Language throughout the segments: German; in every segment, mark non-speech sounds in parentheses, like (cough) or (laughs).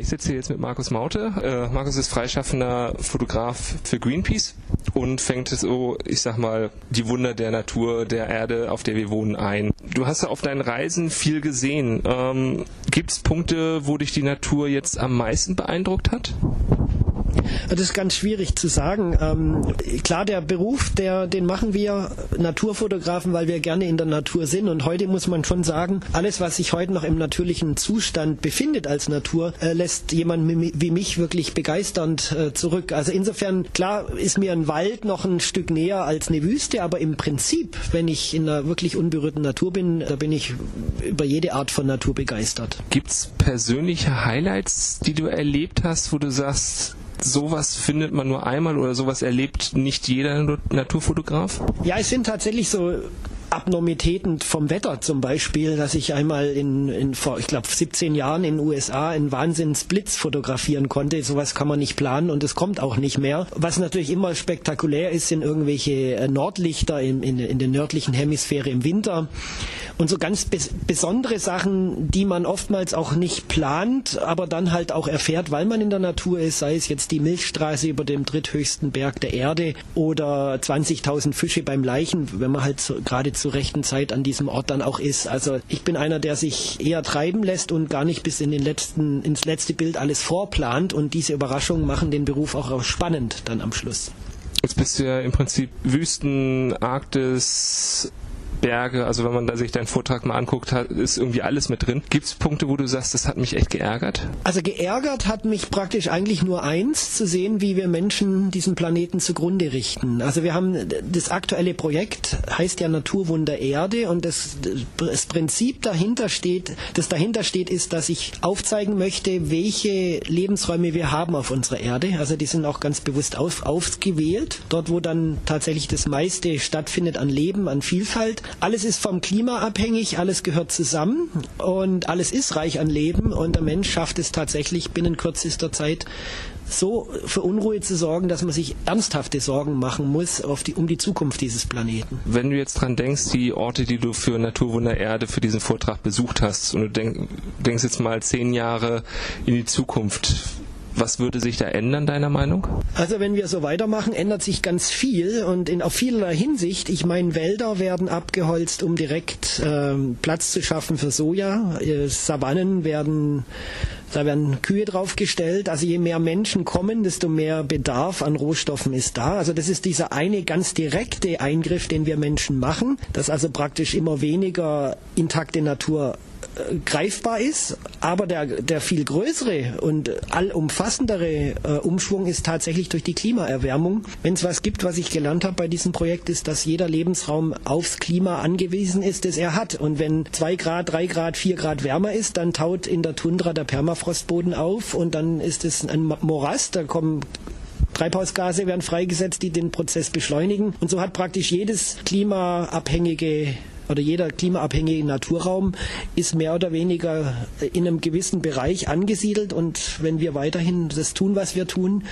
Ich sitze hier jetzt mit Markus Maute. Äh, Markus ist freischaffender Fotograf für Greenpeace und fängt so, ich sag mal, die Wunder der Natur, der Erde, auf der wir wohnen, ein. Du hast ja auf deinen Reisen viel gesehen. Ähm, Gibt es Punkte, wo dich die Natur jetzt am meisten beeindruckt hat? Das ist ganz schwierig zu sagen. Ähm, klar, der Beruf, der, den machen wir Naturfotografen, weil wir gerne in der Natur sind. Und heute muss man schon sagen, alles, was sich heute noch im natürlichen Zustand befindet als Natur, äh, lässt jemand wie mich wirklich begeisternd äh, zurück. Also insofern, klar, ist mir ein Wald noch ein Stück näher als eine Wüste, aber im Prinzip, wenn ich in einer wirklich unberührten Natur bin, da bin ich über jede Art von Natur begeistert. Gibt es persönliche Highlights, die du erlebt hast, wo du sagst, sowas findet man nur einmal oder sowas erlebt nicht jeder Naturfotograf? Ja, es sind tatsächlich so Abnormitäten vom Wetter zum Beispiel, dass ich einmal in, in vor, ich glaube, 17 Jahren in den USA einen Wahnsinnsblitz fotografieren konnte. Sowas kann man nicht planen und es kommt auch nicht mehr. Was natürlich immer spektakulär ist, sind irgendwelche äh, Nordlichter in, in, in der nördlichen Hemisphäre im Winter. Und so ganz bes besondere Sachen, die man oftmals auch nicht plant, aber dann halt auch erfährt, weil man in der Natur ist, sei es jetzt die Milchstraße über dem dritthöchsten Berg der Erde oder 20.000 Fische beim Leichen, wenn man halt so, gerade zur rechten Zeit an diesem Ort dann auch ist. Also ich bin einer, der sich eher treiben lässt und gar nicht bis in den letzten, ins letzte Bild alles vorplant und diese Überraschungen machen den Beruf auch spannend dann am Schluss. Jetzt bist du ja im Prinzip Wüsten, Arktis, Berge, also wenn man da sich deinen Vortrag mal anguckt, ist irgendwie alles mit drin. Gibt es Punkte, wo du sagst, das hat mich echt geärgert? Also geärgert hat mich praktisch eigentlich nur eins, zu sehen, wie wir Menschen diesen Planeten zugrunde richten. Also wir haben das aktuelle Projekt, heißt ja Naturwunder Erde und das, das Prinzip dahinter steht, das dahinter steht, ist, dass ich aufzeigen möchte, welche Lebensräume wir haben auf unserer Erde. Also die sind auch ganz bewusst auf, ausgewählt, dort wo dann tatsächlich das meiste stattfindet an Leben, an Vielfalt. Alles ist vom Klima abhängig, alles gehört zusammen und alles ist reich an Leben und der Mensch schafft es tatsächlich binnen kürzester Zeit so für Unruhe zu sorgen, dass man sich ernsthafte Sorgen machen muss die, um die Zukunft dieses Planeten. Wenn du jetzt dran denkst, die Orte, die du für Naturwunder Erde für diesen Vortrag besucht hast und du denk, denkst jetzt mal zehn Jahre in die Zukunft, was würde sich da ändern, deiner Meinung? Also wenn wir so weitermachen, ändert sich ganz viel und in auf vielerlei Hinsicht. Ich meine, Wälder werden abgeholzt, um direkt ähm, Platz zu schaffen für Soja. Äh, Savannen werden da werden Kühe draufgestellt. Also je mehr Menschen kommen, desto mehr Bedarf an Rohstoffen ist da. Also das ist dieser eine ganz direkte Eingriff, den wir Menschen machen, dass also praktisch immer weniger intakte Natur greifbar ist, aber der, der viel größere und allumfassendere äh, Umschwung ist tatsächlich durch die Klimaerwärmung. Wenn es was gibt, was ich gelernt habe bei diesem Projekt, ist, dass jeder Lebensraum aufs Klima angewiesen ist, das er hat. Und wenn zwei Grad, drei Grad, vier Grad wärmer ist, dann taut in der Tundra der Permafrostboden auf und dann ist es ein Morast, da kommen Treibhausgase werden freigesetzt, die den Prozess beschleunigen. Und so hat praktisch jedes klimaabhängige oder jeder klimaabhängige Naturraum ist mehr oder weniger in einem gewissen Bereich angesiedelt und wenn wir weiterhin das tun, was wir tun,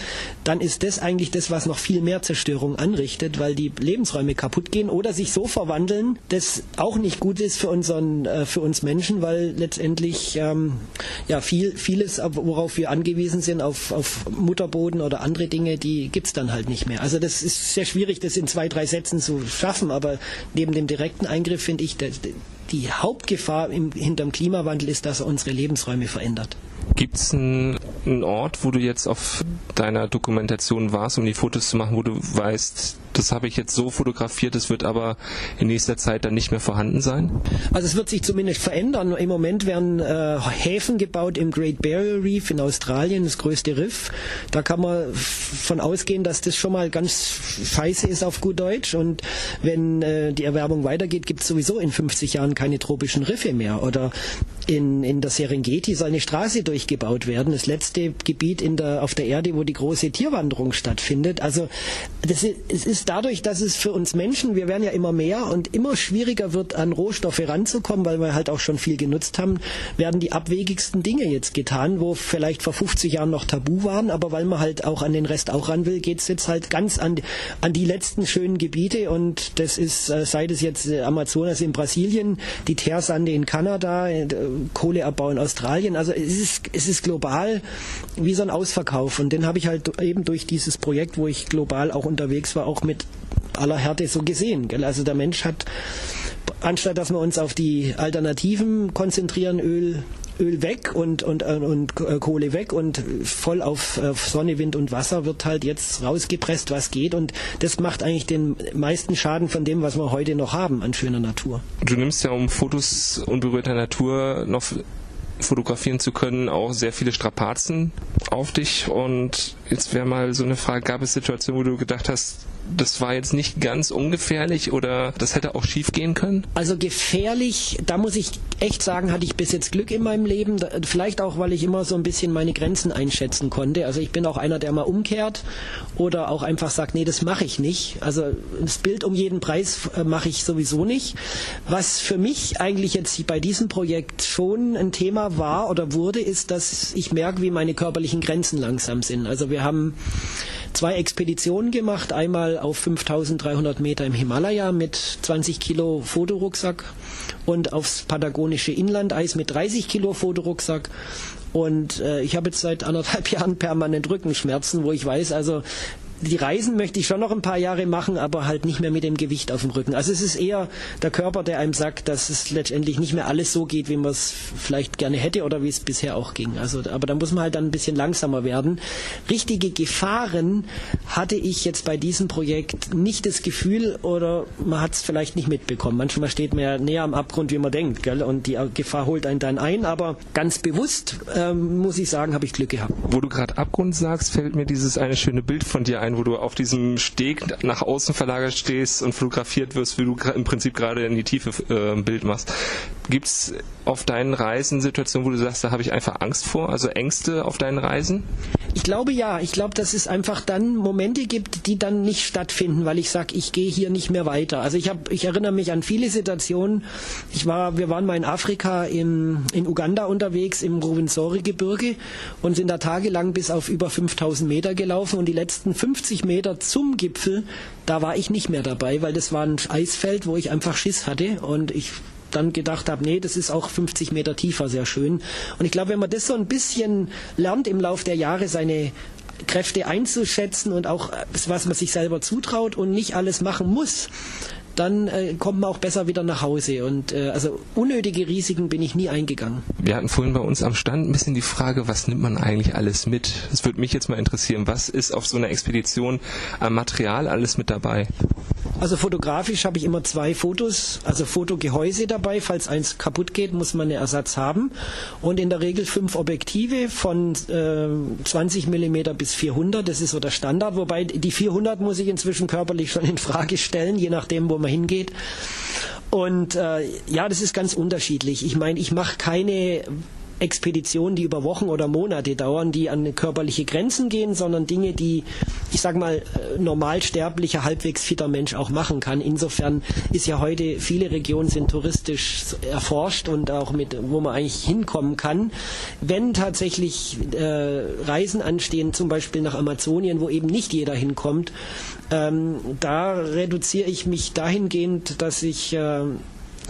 dann ist das eigentlich das, was noch viel mehr Zerstörung anrichtet, weil die Lebensräume kaputt gehen oder sich so verwandeln, das auch nicht gut ist für unseren, äh, für uns Menschen, weil letztendlich ähm, ja viel, vieles, worauf wir angewiesen sind, auf, auf Mutterboden oder andere Dinge, die gibt es dann halt nicht mehr. Also das ist sehr schwierig, das in zwei, drei Sätzen zu schaffen, aber neben dem direkten Eingriff finde ich, die Hauptgefahr im, hinterm Klimawandel ist, dass er unsere Lebensräume verändert. Gibt es einen, Ort, wo du jetzt auf deiner Dokumentation warst, um die Fotos zu machen, wo du weißt, das habe ich jetzt so fotografiert, das wird aber in nächster Zeit dann nicht mehr vorhanden sein? Also es wird sich zumindest verändern. Im Moment werden äh, Häfen gebaut im Great Barrier Reef in Australien, das größte Riff. Da kann man von ausgehen, dass das schon mal ganz scheiße ist auf gut Deutsch. Und wenn äh, die Erwerbung weitergeht, gibt es sowieso in 50 Jahren keine tropischen Riffe mehr. Oder in, in der Serengeti soll eine Straße durchgebaut werden, das letzte Gebiet in der, auf der Erde, wo die große Tierwanderung stattfindet. Also das ist, es ist dadurch, dass es für uns Menschen, wir werden ja immer mehr und immer schwieriger wird, an Rohstoffe ranzukommen, weil wir halt auch schon viel genutzt haben, werden die abwegigsten Dinge jetzt getan, wo vielleicht vor 50 Jahren noch tabu waren, aber weil man halt auch an den Rest auch ran will, geht es jetzt halt ganz an, an die letzten schönen Gebiete. Und das ist, äh, sei es jetzt äh, Amazonas in Brasilien, die Teersande in Kanada, äh, Kohleabbau in Australien, also es ist, es ist global wie so ein Ausverkauf und den habe ich halt eben durch dieses Projekt, wo ich global auch unterwegs war, auch mit aller Härte so gesehen. Gell? Also der Mensch hat, anstatt dass wir uns auf die Alternativen konzentrieren, Öl, Öl weg und, und, äh, und äh, Kohle weg und voll auf, auf Sonne, Wind und Wasser wird halt jetzt rausgepresst, was geht. Und das macht eigentlich den meisten Schaden von dem, was wir heute noch haben an schöner Natur. Du nimmst ja um Fotos unberührter Natur noch fotografieren zu können, auch sehr viele Strapazen auf dich. Und jetzt wäre mal so eine Frage, gab es Situationen, wo du gedacht hast, das war jetzt nicht ganz ungefährlich oder das hätte auch schief gehen können? Also gefährlich, da muss ich echt sagen, hatte ich bis jetzt Glück in meinem Leben. Vielleicht auch, weil ich immer so ein bisschen meine Grenzen einschätzen konnte. Also ich bin auch einer, der mal umkehrt oder auch einfach sagt, nee, das mache ich nicht. Also das Bild um jeden Preis äh, mache ich sowieso nicht. Was für mich eigentlich jetzt bei diesem Projekt schon ein Thema war oder wurde, ist, dass ich merke, wie meine körperlichen Grenzen langsam sind. Also wir haben zwei Expeditionen gemacht. Einmal auf 5300 Meter im Himalaya mit 20 Kilo Fotorucksack und aufs patagonische Inlandeis mit 30 Kilo Fotorucksack. Und äh, ich habe jetzt seit anderthalb (laughs) Jahren permanent Rückenschmerzen, wo ich weiß, also die Reisen möchte ich schon noch ein paar Jahre machen, aber halt nicht mehr mit dem Gewicht auf dem Rücken. Also es ist eher der Körper, der einem sagt, dass es letztendlich nicht mehr alles so geht, wie man es vielleicht gerne hätte oder wie es bisher auch ging. Also, aber da muss man halt dann ein bisschen langsamer werden. Richtige Gefahren hatte ich jetzt bei diesem Projekt nicht das Gefühl oder man hat es vielleicht nicht mitbekommen. Manchmal steht man ja näher am Abgrund, wie man denkt, gell? und die Gefahr holt einen dann ein. Aber ganz bewusst ähm, muss ich sagen, habe ich Glück gehabt. Wo du gerade Abgrund sagst, fällt mir dieses eine schöne Bild von dir ein ein, wo du auf diesem Steg nach außen verlagert stehst und fotografiert wirst, wie du im Prinzip gerade in die Tiefe äh, ein Bild machst. Gibt es auf deinen Reisen Situationen, wo du sagst, da habe ich einfach Angst vor, also Ängste auf deinen Reisen? Ich glaube ja. Ich glaube, dass es einfach dann Momente gibt, die dann nicht stattfinden, weil ich sage, ich gehe hier nicht mehr weiter. Also ich habe, ich erinnere mich an viele Situationen. Ich war, wir waren mal in Afrika in, in Uganda unterwegs im Ruwenzori-Gebirge und sind da tagelang bis auf über 5000 Meter gelaufen und die letzten 50 Meter zum Gipfel, da war ich nicht mehr dabei, weil das war ein Eisfeld, wo ich einfach Schiss hatte und ich dann gedacht habe, nee, das ist auch 50 Meter tiefer sehr schön. Und ich glaube, wenn man das so ein bisschen lernt im Laufe der Jahre, seine Kräfte einzuschätzen und auch was man sich selber zutraut und nicht alles machen muss, dann äh, kommt man auch besser wieder nach Hause. Und äh, also unnötige Risiken bin ich nie eingegangen. Wir hatten vorhin bei uns am Stand ein bisschen die Frage, was nimmt man eigentlich alles mit? Es würde mich jetzt mal interessieren, was ist auf so einer Expedition am Material alles mit dabei? Also fotografisch habe ich immer zwei Fotos, also Fotogehäuse dabei. Falls eins kaputt geht, muss man einen Ersatz haben. Und in der Regel fünf Objektive von äh, 20 mm bis 400. Das ist so der Standard. Wobei die 400 muss ich inzwischen körperlich schon in Frage stellen, je nachdem, wo man hingeht. Und äh, ja, das ist ganz unterschiedlich. Ich meine, ich mache keine Expeditionen, die über Wochen oder Monate dauern, die an körperliche Grenzen gehen, sondern Dinge, die, ich sage mal, äh, normalsterblicher, halbwegs fitter Mensch auch machen kann. Insofern ist ja heute, viele Regionen sind touristisch erforscht und auch mit, wo man eigentlich hinkommen kann. Wenn tatsächlich äh, Reisen anstehen, zum Beispiel nach Amazonien, wo eben nicht jeder hinkommt, ähm, da reduziere ich mich dahingehend, dass ich äh,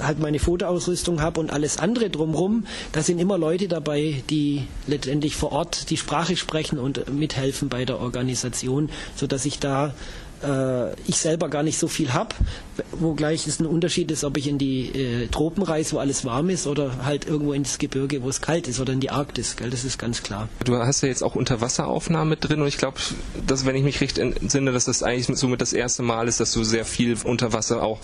halt meine Fotoausrüstung habe und alles andere drumherum, da sind immer Leute dabei, die letztendlich vor Ort die Sprache sprechen und mithelfen bei der Organisation, sodass ich da äh, ich selber gar nicht so viel habe, wogleich es ein Unterschied ist, ob ich in die äh, Tropen reise, wo alles warm ist, oder halt irgendwo ins Gebirge, wo es kalt ist, oder in die Arktis, gell? das ist ganz klar. Du hast ja jetzt auch Unterwasseraufnahmen mit drin und ich glaube, dass, wenn ich mich recht entsinne, dass das eigentlich somit das erste Mal ist, dass du sehr viel unter Wasser auch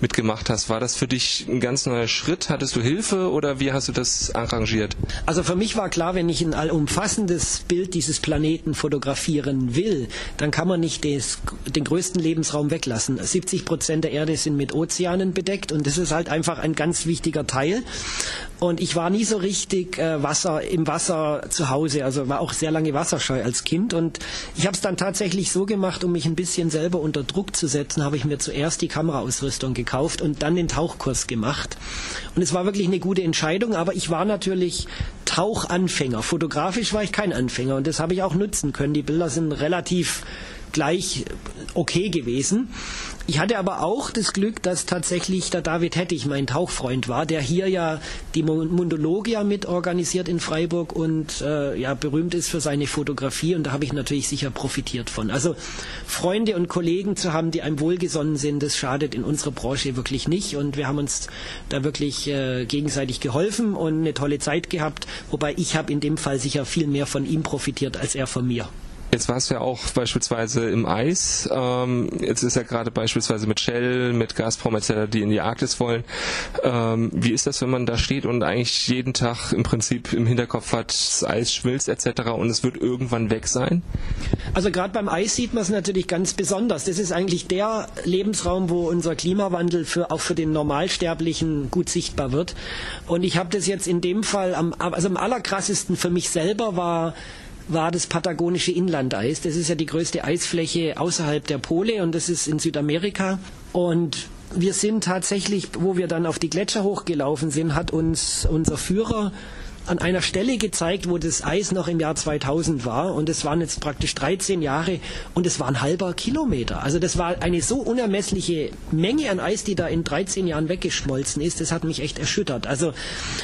mitgemacht hast. War das für dich ein ganz neuer Schritt? Hattest du Hilfe oder wie hast du das arrangiert? Also für mich war klar, wenn ich ein allumfassendes Bild dieses Planeten fotografieren will, dann kann man nicht das den größten Lebensraum weglassen. 70 Prozent der Erde sind mit Ozeanen bedeckt und das ist halt einfach ein ganz wichtiger Teil. Und ich war nie so richtig äh, Wasser im Wasser zu Hause, also war auch sehr lange wasserscheu als Kind. Und ich habe es dann tatsächlich so gemacht, um mich ein bisschen selber unter Druck zu setzen, habe ich mir zuerst die Kameraausrüstung gekauft und dann den Tauchkurs gemacht. Und es war wirklich eine gute Entscheidung, aber ich war natürlich Tauchanfänger. Fotografisch war ich kein Anfänger und das habe ich auch nutzen können. Die Bilder sind relativ gleich okay gewesen. Ich hatte aber auch das Glück, dass tatsächlich der David Hettich mein Tauchfreund war, der hier ja die Mundologia mit organisiert in Freiburg und äh, ja berühmt ist für seine Fotografie und da habe ich natürlich sicher profitiert von. Also Freunde und Kollegen zu haben, die einem wohlgesonnen sind, das schadet in unserer Branche wirklich nicht und wir haben uns da wirklich äh, gegenseitig geholfen und eine tolle Zeit gehabt, wobei ich habe in dem Fall sicher viel mehr von ihm profitiert als er von mir. Jetzt warst du ja auch beispielsweise im Eis. Ähm, jetzt ist ja gerade beispielsweise mit Shell, mit Gazprom etc., die in die Arktis wollen. Ähm, wie ist das, wenn man da steht und eigentlich jeden Tag im Prinzip im Hinterkopf hat, das Eis schmilzt etc. und es wird irgendwann weg sein? Also gerade beim Eis sieht man es natürlich ganz besonders. Das ist eigentlich der Lebensraum, wo unser Klimawandel für, auch für den Normalsterblichen gut sichtbar wird. Und ich habe das jetzt in dem Fall, am, also am allerkrassesten für mich selber war war das patagonische Inlandeis. Das ist ja die größte Eisfläche außerhalb der Pole und das ist in Südamerika. Und wir sind tatsächlich, wo wir dann auf die Gletscher hochgelaufen sind, hat uns unser Führer an einer Stelle gezeigt, wo das Eis noch im Jahr 2000 war und es waren jetzt praktisch 13 Jahre und es war ein halber Kilometer. Also das war eine so unermessliche Menge an Eis, die da in 13 Jahren weggeschmolzen ist. Das hat mich echt erschüttert. Also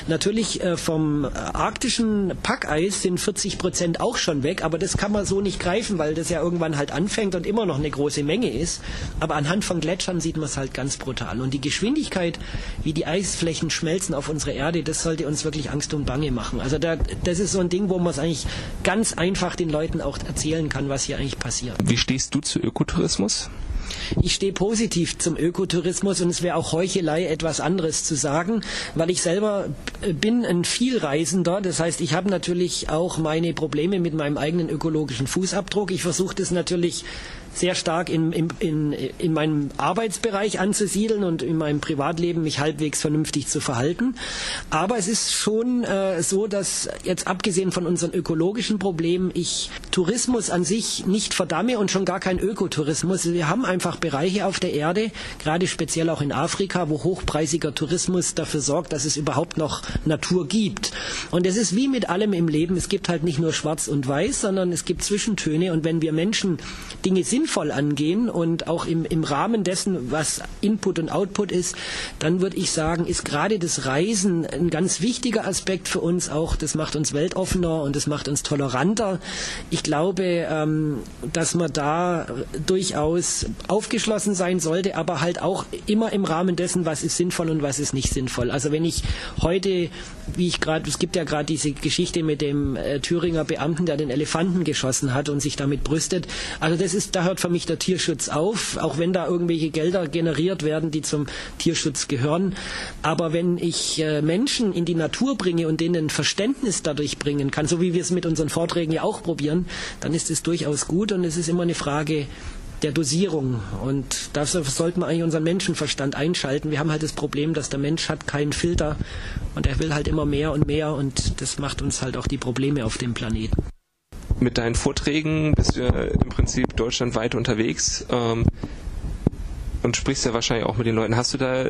natürlich äh, vom arktischen Packeis sind 40 Prozent auch schon weg, aber das kann man so nicht greifen, weil das ja irgendwann halt anfängt und immer noch eine große Menge ist. Aber anhand von Gletschern sieht man es halt ganz brutal. Und die Geschwindigkeit, wie die Eisflächen schmelzen auf unsere Erde, das sollte uns wirklich Angst und Bange machen. Also da, das ist so ein Ding, wo man es eigentlich ganz einfach den Leuten auch erzählen kann, was hier eigentlich passiert. Wie stehst du zu Ökotourismus? Ich stehe positiv zum Ökotourismus und es wäre auch Heuchelei, etwas anderes zu sagen, weil ich selber bin ein Vielreisender. Das heißt, ich habe natürlich auch meine Probleme mit meinem eigenen ökologischen Fußabdruck. Ich versuche das natürlich sehr stark in, in, in, in meinem Arbeitsbereich anzusiedeln und in meinem Privatleben mich halbwegs vernünftig zu verhalten. Aber es ist schon äh, so, dass jetzt abgesehen von unseren ökologischen Problemen ich Tourismus an sich nicht verdamme und schon gar kein Ökotourismus. Wir haben einfach Bereiche auf der Erde, gerade speziell auch in Afrika, wo hochpreisiger Tourismus dafür sorgt, dass es überhaupt noch Natur gibt. Und es ist wie mit allem im Leben. Es gibt halt nicht nur schwarz und weiß, sondern es gibt Zwischentöne. Und wenn wir Menschen Dinge sinnvoll angehen und auch im, im Rahmen dessen, was Input und Output ist, dann würde ich sagen, ist gerade das Reisen ein ganz wichtiger Aspekt für uns auch. Das macht uns weltoffener und das macht uns toleranter. Ich glaube, ähm, dass man da durchaus aufgeschlossen sein sollte, aber halt auch immer im Rahmen dessen, was ist sinnvoll und was ist nicht sinnvoll. Also wenn ich heute, wie ich gerade, es gibt ja gerade diese Geschichte mit dem äh, Thüringer Beamten, der den Elefanten geschossen hat und sich damit brüstet. Also das ist, da hört für mich der Tierschutz auf, auch wenn da irgendwelche Gelder generiert werden, die zum Tierschutz gehören. Aber wenn ich äh, Menschen in die Natur bringe und denen Verständnis dadurch bringen kann, so wie wir es mit unseren Vorträgen ja auch probieren, dann ist es durchaus gut und es ist immer eine Frage der Dosierung. Und dafür sollten wir eigentlich unseren Menschenverstand einschalten. Wir haben halt das Problem, dass der Mensch hat keinen Filter und er will halt immer mehr und mehr und das macht uns halt auch die Probleme auf dem Planeten mit deinen Vorträgen bist du ja im Prinzip deutschlandweit unterwegs ähm, und sprichst ja wahrscheinlich auch mit den Leuten. Hast du da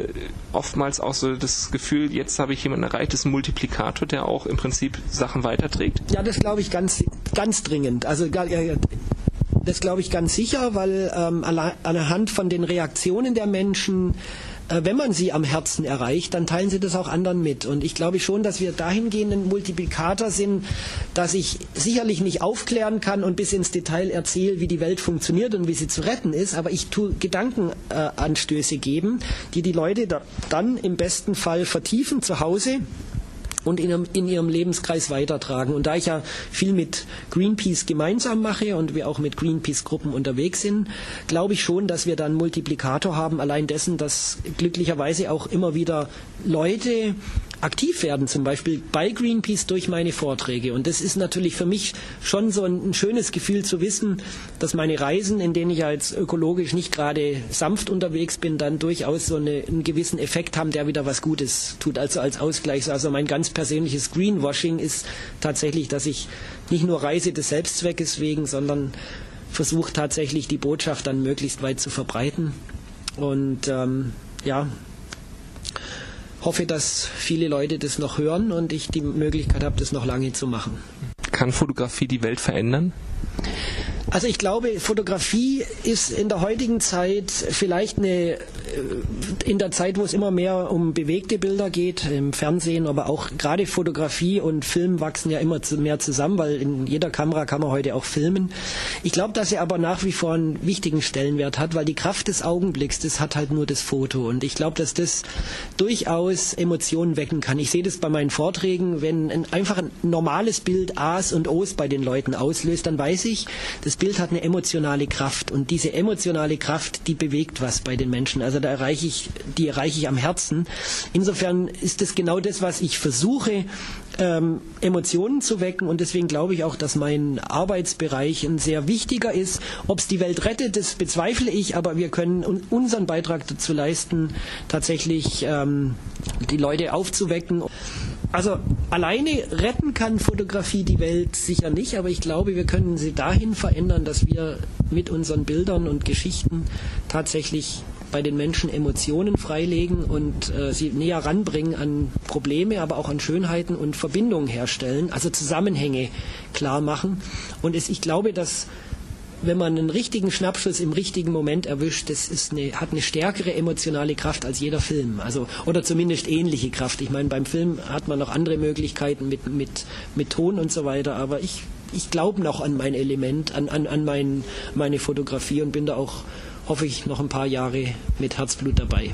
oftmals auch so das Gefühl, jetzt habe ich jemanden erreicht, das Multiplikator, der auch im Prinzip Sachen weiterträgt? Ja, das glaube ich ganz, ganz dringend. Also das glaube ich ganz sicher, weil ähm, anhand von den Reaktionen der Menschen äh, wenn man sie am Herzen erreicht, dann teilen sie das auch anderen mit. Und ich glaube schon, dass wir dahingehend ein Multiplikator sind, dass ich sicherlich nicht aufklären kann und bis ins Detail erzähle, wie die Welt funktioniert und wie sie zu retten ist, aber ich tue Gedankenanstöße geben, die die Leute da dann im besten Fall vertiefen zu Hause und in, in, ihrem Lebenskreis weitertragen. Und da ich ja viel mit Greenpeace gemeinsam mache und wir auch mit Greenpeace-Gruppen unterwegs sind, glaube ich schon, dass wir dann Multiplikator haben, allein dessen, dass glücklicherweise auch immer wieder Leute aktiv werden, zum Beispiel bei Greenpeace durch meine Vorträge. Und das ist natürlich für mich schon so ein, ein schönes Gefühl zu wissen, dass meine Reisen, in denen ich als ökologisch nicht gerade sanft unterwegs bin, dann durchaus so eine, einen gewissen Effekt haben, der wieder was Gutes tut. Also als Ausgleich. Also mein ganz persönliches Greenwashing ist tatsächlich, dass ich nicht nur reise des Selbstzweckes wegen, sondern versuche tatsächlich die Botschaft dann möglichst weit zu verbreiten. Und ähm, ja, hoffe, dass viele Leute das noch hören und ich die Möglichkeit habe, das noch lange zu machen. Kann Fotografie die Welt verändern? Also ich glaube, Fotografie ist in der heutigen Zeit vielleicht eine, äh, in der Zeit, wo es immer mehr um bewegte Bilder geht, im Fernsehen, aber auch gerade Fotografie und Film wachsen ja immer mehr zusammen, weil in jeder Kamera kann man heute auch filmen. Ich glaube, dass er aber nach wie vor einen wichtigen Stellenwert hat, weil die Kraft des Augenblicks, das hat halt nur das Foto. Und ich glaube, dass das durchaus Emotionen wecken kann. Ich sehe das bei meinen Vorträgen, wenn ein, einfach ein normales Bild A's und O's bei den Leuten auslöst, dann weiß ich, das Bild hat eine emotionale Kraft und diese emotionale Kraft, die bewegt was bei den Menschen. Also da erreiche ich, die erreiche ich am Herzen. Insofern ist es genau das, was ich versuche, ähm, Emotionen zu wecken und deswegen glaube ich auch, dass mein Arbeitsbereich ein sehr wichtiger ist. Ob es die Welt rettet, das bezweifle ich, aber wir können unseren Beitrag dazu leisten, tatsächlich ähm, die Leute aufzuwecken. Also alleine retten kann Fotografie die Welt sicher nicht, aber ich glaube, wir können sie dahin verändern, dass wir mit unseren Bildern und Geschichten tatsächlich bei den Menschen Emotionen freilegen und äh, sie näher ranbringen an Probleme, aber auch an Schönheiten und Verbindungen herstellen, also Zusammenhänge klar machen. Und es, ich glaube, dass wenn man einen richtigen Schnappschuss im richtigen Moment erwischt, das ist eine, hat eine stärkere emotionale Kraft als jeder Film. Also, oder zumindest ähnliche Kraft. Ich meine, beim Film hat man noch andere Möglichkeiten mit, mit, mit Ton und so weiter, aber ich, ich glaube noch an mein Element, an, an, an mein, meine Fotografie und bin da auch, hoffe ich, noch ein paar Jahre mit Herzblut dabei.